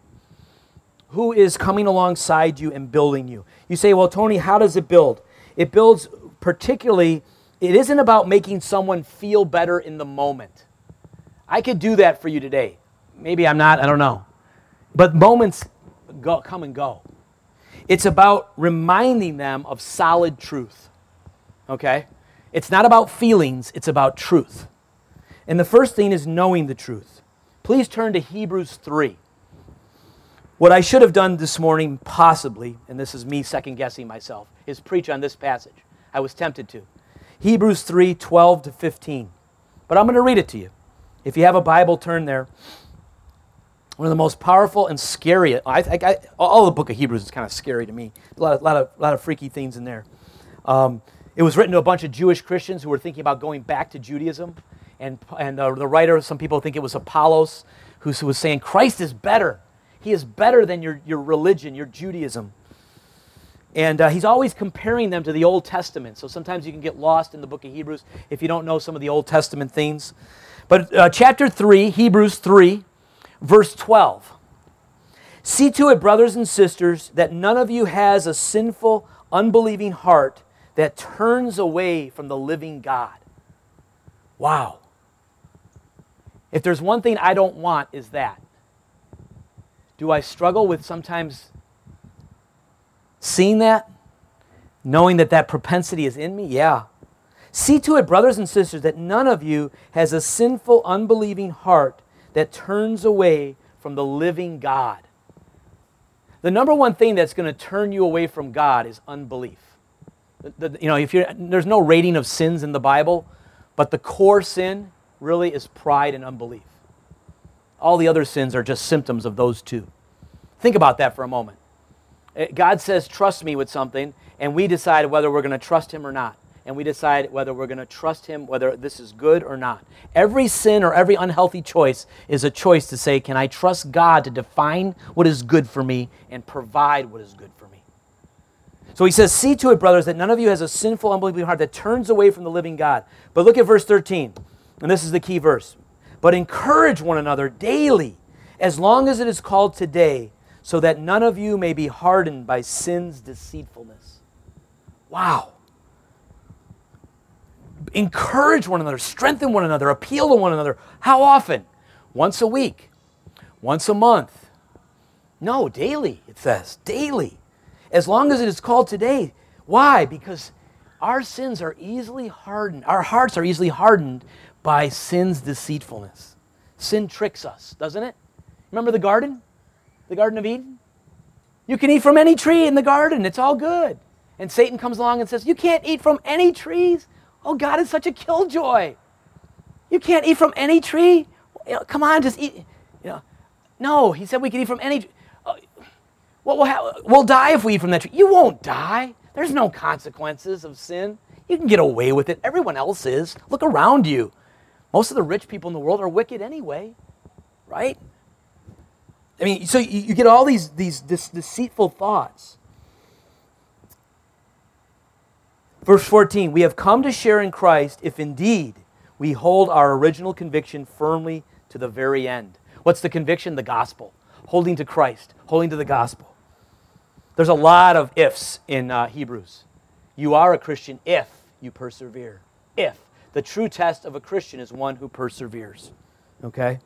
Who is coming alongside you and building you? You say, well, Tony, how does it build? It builds particularly, it isn't about making someone feel better in the moment. I could do that for you today. Maybe I'm not, I don't know. But moments go, come and go. It's about reminding them of solid truth. Okay? It's not about feelings, it's about truth. And the first thing is knowing the truth. Please turn to Hebrews 3. What I should have done this morning, possibly, and this is me second guessing myself, is preach on this passage. I was tempted to. Hebrews 3 12 to 15. But I'm going to read it to you. If you have a Bible, turn there. one of the most powerful and scary. I, I, I, all the book of Hebrews is kind of scary to me. A lot of, lot of, lot of freaky things in there. Um, it was written to a bunch of Jewish Christians who were thinking about going back to Judaism. And, and uh, the writer, some people think it was Apollos, who was saying, Christ is better. He is better than your, your religion, your Judaism. And uh, he's always comparing them to the Old Testament. So sometimes you can get lost in the book of Hebrews if you don't know some of the Old Testament things. But uh, chapter 3, Hebrews 3, Verse 12 See to it, brothers and sisters, that none of you has a sinful, unbelieving heart that turns away from the living God. Wow. If there's one thing I don't want, is that. Do I struggle with sometimes seeing that? Knowing that that propensity is in me? Yeah. See to it, brothers and sisters, that none of you has a sinful, unbelieving heart that turns away from the living God. The number one thing that's going to turn you away from God is unbelief. The, you know, if you're, there's no rating of sins in the Bible, but the core sin really is pride and unbelief. All the other sins are just symptoms of those two. Think about that for a moment. Eh, God says, trust me with something, and we decide whether we're going to trust Him or not and we decide whether we're going to trust Him, whether this is good or not. Every sin or every unhealthy choice is a choice to say, Can I trust God to define what is good for me and provide what is good for me? So he says, See to it, brothers, that none of you has a sinful, unbelieving heart that turns away from the living God. But look at verse 13, and this is the key verse. But encourage one another daily, as long as it is called today, so that none of you may be hardened by sin's deceitfulness. Wow encourage one another, strengthen one another, appeal to one another. How often? Once a week, once a month. No, daily, it says. Daily. As long as it is called today. Why? Because our sins are easily hardened, our hearts are easily hardened by sin's deceitfulness. Sin tricks us, doesn't it? Remember the garden? The Garden of Eden? You can eat from any tree in the garden, it's all good. And Satan comes along and says, You can't eat from any trees. Oh, God is such a killjoy. You can't eat from any tree. You know, come on, just eat. You know, no, he said we can eat from any. Uh, well, we'll, die if we eat from that tree. You won't die. There's no consequences of sin. You can get away with it. Everyone else is. Look around you. Most of the rich people in the world are wicked anyway, right? I mean, so you, you get all these, these this deceitful thoughts. Verse 14 We have come to share in Christ if indeed we hold our original conviction firmly to the very end. What's the conviction? The gospel. Holding to Christ, holding to the gospel. There's a lot of ifs in uh, Hebrews. You are a Christian if you persevere. If. The true test of a Christian is one who perseveres. Okay?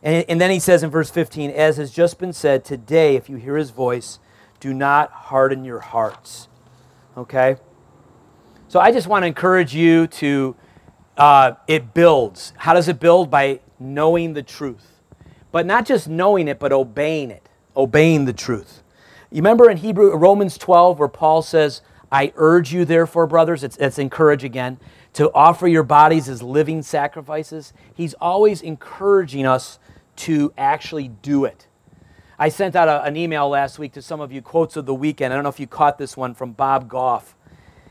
And, and then he says in verse 15, as has just been said, today, if you hear his voice, do not harden your hearts. Okay? So I just want to encourage you to, uh, it builds. How does it build? By knowing the truth. But not just knowing it, but obeying it, obeying the truth. You remember in Hebrew, Romans 12, where Paul says, I urge you, therefore, brothers, it's, it's encourage again, to offer your bodies as living sacrifices. He's always encouraging us to actually do it. I sent out a, an email last week to some of you, quotes of the weekend. I don't know if you caught this one from Bob Goff.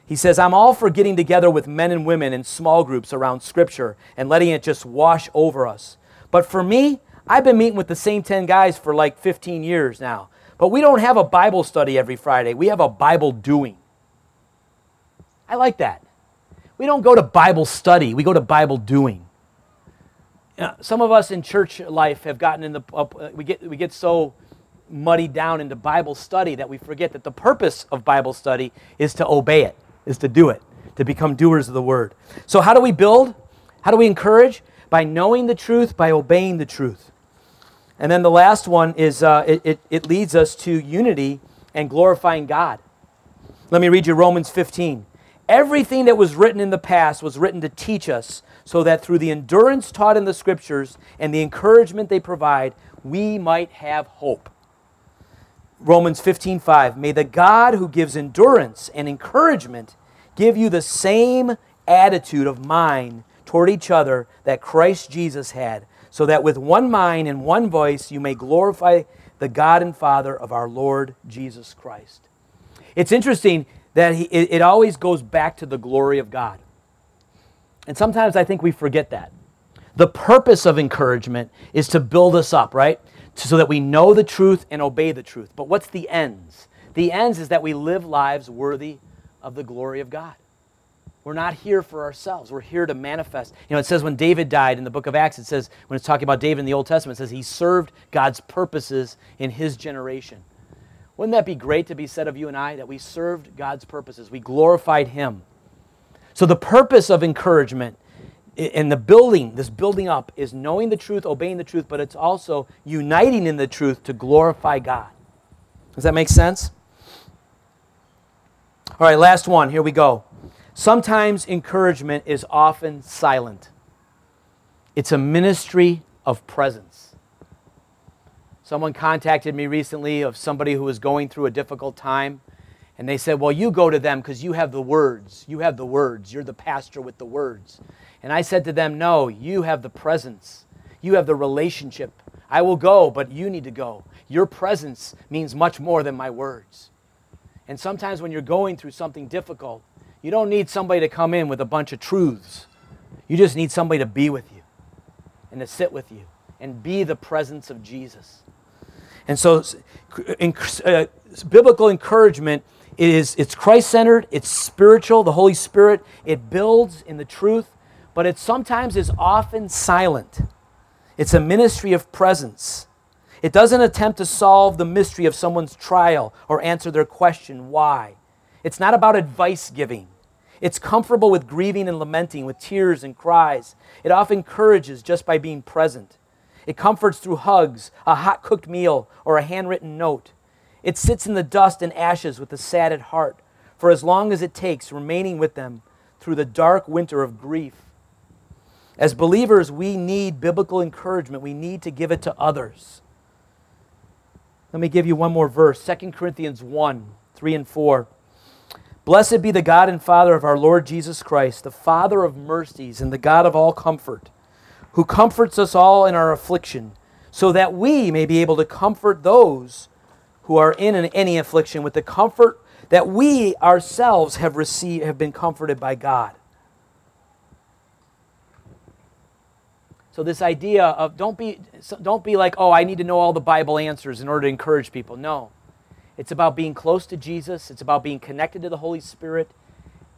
He says, I'm all for getting together with men and women in small groups around Scripture and letting it just wash over us. But for me, I've been meeting with the same 10 guys for like 15 years now. But we don't have a Bible study every Friday, we have a Bible doing. I like that. We don't go to Bible study, we go to Bible doing. You know, some of us in church life have gotten in the, uh, we, get, we get so muddied down into Bible study that we forget that the purpose of Bible study is to obey it is to do it, to become doers of the word. So, how do we build? How do we encourage? By knowing the truth, by obeying the truth. And then the last one is uh, it, it, it leads us to unity and glorifying God. Let me read you Romans 15. Everything that was written in the past was written to teach us, so that through the endurance taught in the scriptures and the encouragement they provide, we might have hope. Romans 15:5 May the God who gives endurance and encouragement give you the same attitude of mind toward each other that Christ Jesus had, so that with one mind and one voice you may glorify the God and Father of our Lord Jesus Christ. It's interesting that he, it, it always goes back to the glory of God. And sometimes I think we forget that. The purpose of encouragement is to build us up, right? So that we know the truth and obey the truth. But what's the ends? The ends is that we live lives worthy of the glory of God. We're not here for ourselves. We're here to manifest. You know, it says when David died in the book of Acts, it says, when it's talking about David in the Old Testament, it says he served God's purposes in his generation. Wouldn't that be great to be said of you and I that we served God's purposes? We glorified him. So the purpose of encouragement and the building, this building up, is knowing the truth, obeying the truth, but it's also uniting in the truth to glorify God. Does that make sense? All right, last one. Here we go. Sometimes encouragement is often silent, it's a ministry of presence. Someone contacted me recently of somebody who was going through a difficult time. And they said, Well, you go to them because you have the words. You have the words. You're the pastor with the words. And I said to them, No, you have the presence. You have the relationship. I will go, but you need to go. Your presence means much more than my words. And sometimes when you're going through something difficult, you don't need somebody to come in with a bunch of truths. You just need somebody to be with you and to sit with you and be the presence of Jesus. And so, uh, biblical encouragement is it's Christ-centered, it's spiritual, the Holy Spirit, it builds in the truth, but it sometimes is often silent. It's a ministry of presence. It doesn't attempt to solve the mystery of someone's trial or answer their question, why. It's not about advice giving. It's comfortable with grieving and lamenting, with tears and cries. It often encourages just by being present. It comforts through hugs, a hot cooked meal, or a handwritten note. It sits in the dust and ashes with a saddened heart for as long as it takes, remaining with them through the dark winter of grief. As believers, we need biblical encouragement. We need to give it to others. Let me give you one more verse 2 Corinthians 1 3 and 4. Blessed be the God and Father of our Lord Jesus Christ, the Father of mercies and the God of all comfort, who comforts us all in our affliction, so that we may be able to comfort those who are in any affliction with the comfort that we ourselves have received have been comforted by God. So this idea of don't be don't be like, "Oh, I need to know all the Bible answers in order to encourage people." No. It's about being close to Jesus. It's about being connected to the Holy Spirit.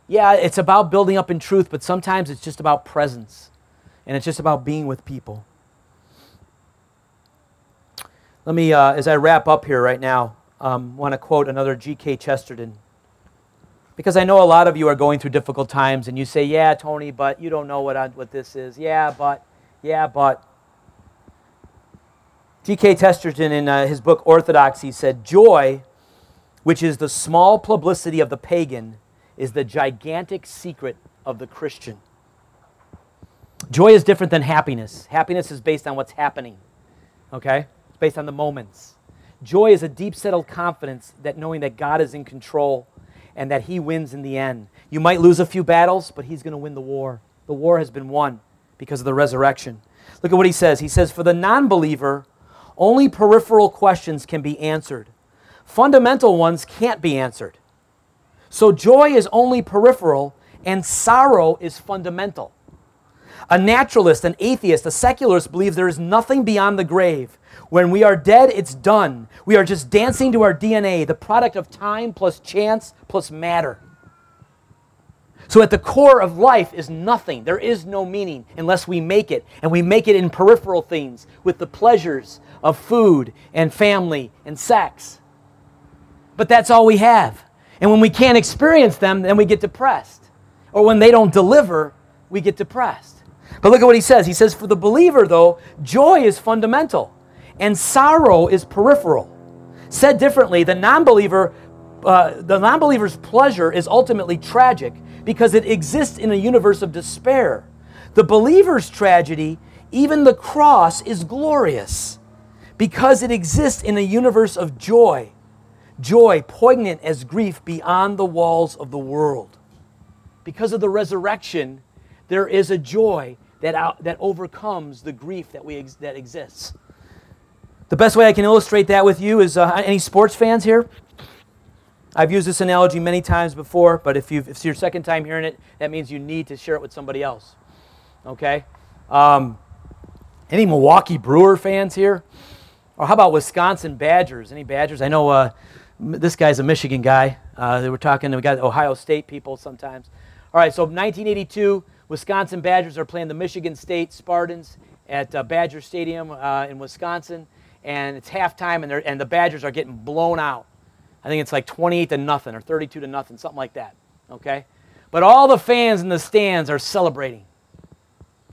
Yeah, it's about building up in truth, but sometimes it's just about presence. And it's just about being with people. Let me, uh, as I wrap up here right now, um, want to quote another G.K. Chesterton. Because I know a lot of you are going through difficult times and you say, yeah, Tony, but you don't know what, I, what this is. Yeah, but, yeah, but. G.K. Chesterton, in uh, his book Orthodoxy, said, Joy which is the small publicity of the pagan, is the gigantic secret of the Christian. Joy is different than happiness. Happiness is based on what's happening, okay? It's based on the moments. Joy is a deep settled confidence that knowing that God is in control and that He wins in the end. You might lose a few battles, but He's going to win the war. The war has been won because of the resurrection. Look at what He says. He says, For the non believer, only peripheral questions can be answered fundamental ones can't be answered. So joy is only peripheral and sorrow is fundamental. A naturalist, an atheist, a secularist believes there is nothing beyond the grave. When we are dead, it's done. We are just dancing to our DNA, the product of time plus chance plus matter. So, at the core of life is nothing. There is no meaning unless we make it. And we make it in peripheral things with the pleasures of food and family and sex but that's all we have. And when we can't experience them, then we get depressed. Or when they don't deliver, we get depressed. But look at what he says. He says, For the believer, though, joy is fundamental and sorrow is peripheral. Said differently, the non believer. Uh, the non believer's pleasure is ultimately tragic because it exists in a universe of despair. The believer's tragedy, even the cross, is glorious because it exists in a universe of joy joy poignant as grief beyond the walls of the world. Because of the resurrection, there is a joy that, out, that overcomes the grief that, we ex- that exists. The best way I can illustrate that with you is uh, any sports fans here? I've used this analogy many times before, but if, you if it's your second time hearing it, that means you need to share it with somebody else. Okay? Um, any Milwaukee Brewer fans here? Or how about Wisconsin Badgers? Any Badgers? I know uh, this guy's a Michigan guy. Uh, they were talking, we got Ohio State people sometimes. All right, so 1982, Wisconsin Badgers are playing the Michigan State Spartans at uh, Badger Stadium uh, in Wisconsin, and it's halftime, and, and the Badgers are getting blown out. I think it's like 28 to nothing or 32 to nothing, something like that. Okay? But all the fans in the stands are celebrating.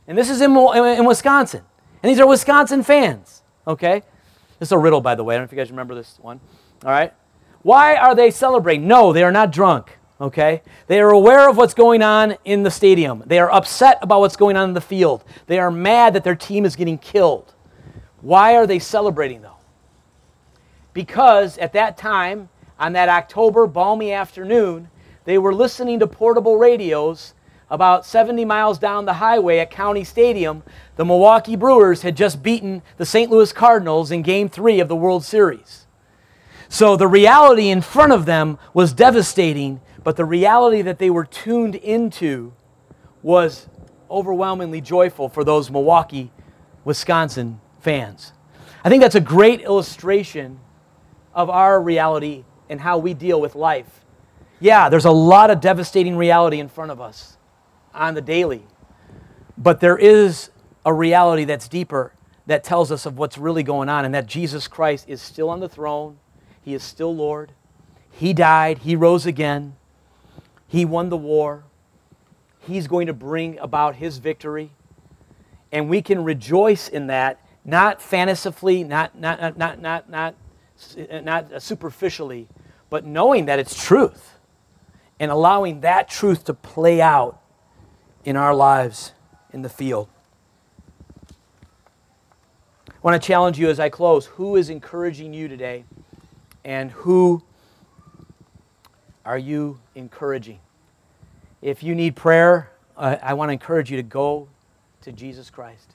And this is in, in Wisconsin. And these are Wisconsin fans. Okay? This is a riddle, by the way. I don't know if you guys remember this one. All right? Why are they celebrating? No, they are not drunk okay? They are aware of what's going on in the stadium. They are upset about what's going on in the field. They are mad that their team is getting killed. Why are they celebrating, though? Because at that time, on that October balmy afternoon, they were listening to portable radios about 70 miles down the highway at County Stadium. The Milwaukee Brewers had just beaten the St. Louis Cardinals in Game 3 of the World Series. So the reality in front of them was devastating but the reality that they were tuned into was overwhelmingly joyful for those Milwaukee, Wisconsin fans. I think that's a great illustration of our reality and how we deal with life. Yeah, there's a lot of devastating reality in front of us on the daily, but there is a reality that's deeper that tells us of what's really going on and that Jesus Christ is still on the throne. He is still Lord. He died, He rose again. He won the war. He's going to bring about his victory. And we can rejoice in that, not not, not, not, not, not, not, not superficially, but knowing that it's truth and allowing that truth to play out in our lives in the field. I want to challenge you as I close who is encouraging you today and who are you encouraging? If you need prayer, uh, I want to encourage you to go to Jesus Christ.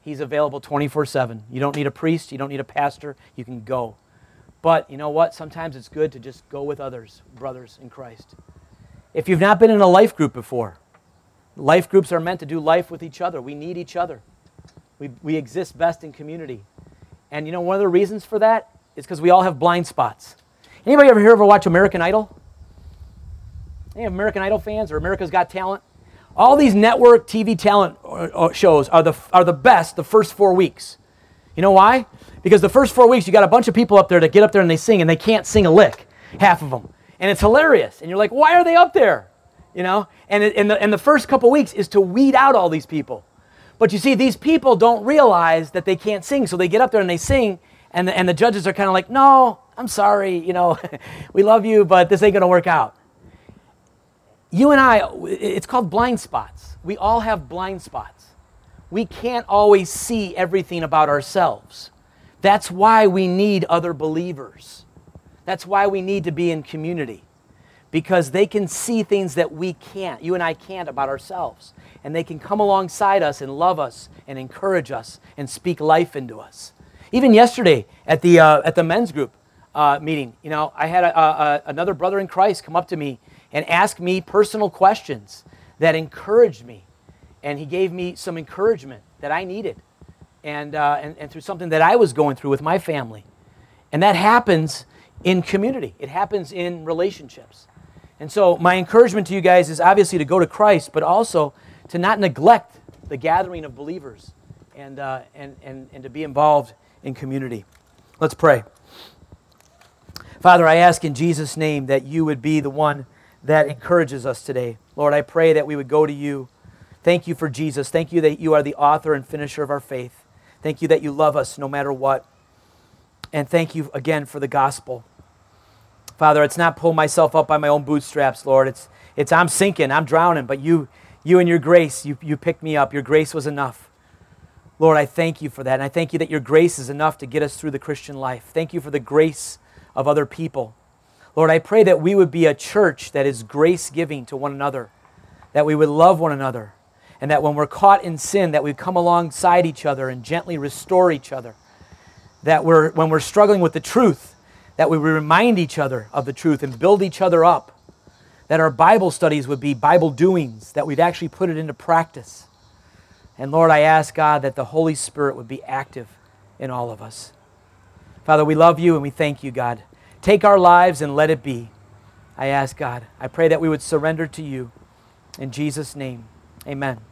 He's available 24 7. You don't need a priest, you don't need a pastor, you can go. But you know what? Sometimes it's good to just go with others, brothers in Christ. If you've not been in a life group before, life groups are meant to do life with each other. We need each other. We, we exist best in community. And you know, one of the reasons for that is because we all have blind spots. Anybody ever here ever watch American Idol? Any American Idol fans or America's Got Talent? All these network TV talent uh, uh, shows are the, are the best the first four weeks. You know why? Because the first four weeks, you got a bunch of people up there that get up there and they sing, and they can't sing a lick, half of them. And it's hilarious. And you're like, why are they up there? You know? And, it, and, the, and the first couple weeks is to weed out all these people. But you see, these people don't realize that they can't sing, so they get up there and they sing, and the, and the judges are kind of like, no, I'm sorry, you know, we love you, but this ain't going to work out you and I, it's called blind spots. We all have blind spots. We can't always see everything about ourselves. That's why we need other believers. That's why we need to be in community because they can see things that we can't, you and I can't about ourselves. And they can come alongside us and love us and encourage us and speak life into us. Even yesterday at the, uh, at the men's group uh, meeting, you know, I had a, a, another brother in Christ come up to me and ask me personal questions that encouraged me. And he gave me some encouragement that I needed and, uh, and, and through something that I was going through with my family. And that happens in community, it happens in relationships. And so, my encouragement to you guys is obviously to go to Christ, but also to not neglect the gathering of believers and, uh, and, and, and to be involved in community. Let's pray. Father, I ask in Jesus' name that you would be the one that encourages us today. Lord, I pray that we would go to you. Thank you for Jesus. Thank you that you are the author and finisher of our faith. Thank you that you love us no matter what. And thank you again for the gospel. Father, it's not pull myself up by my own bootstraps, Lord. It's, it's I'm sinking, I'm drowning, but you, you and your grace, you, you picked me up. Your grace was enough. Lord, I thank you for that. And I thank you that your grace is enough to get us through the Christian life. Thank you for the grace of other people. Lord, I pray that we would be a church that is grace giving to one another, that we would love one another, And that when we're caught in sin, that we come alongside each other and gently restore each other. That we're, when we're struggling with the truth, that we remind each other of the truth and build each other up. That our Bible studies would be Bible doings, that we'd actually put it into practice. And Lord, I ask God that the Holy Spirit would be active in all of us. Father, we love you and we thank you, God. Take our lives and let it be. I ask God. I pray that we would surrender to you. In Jesus' name, amen.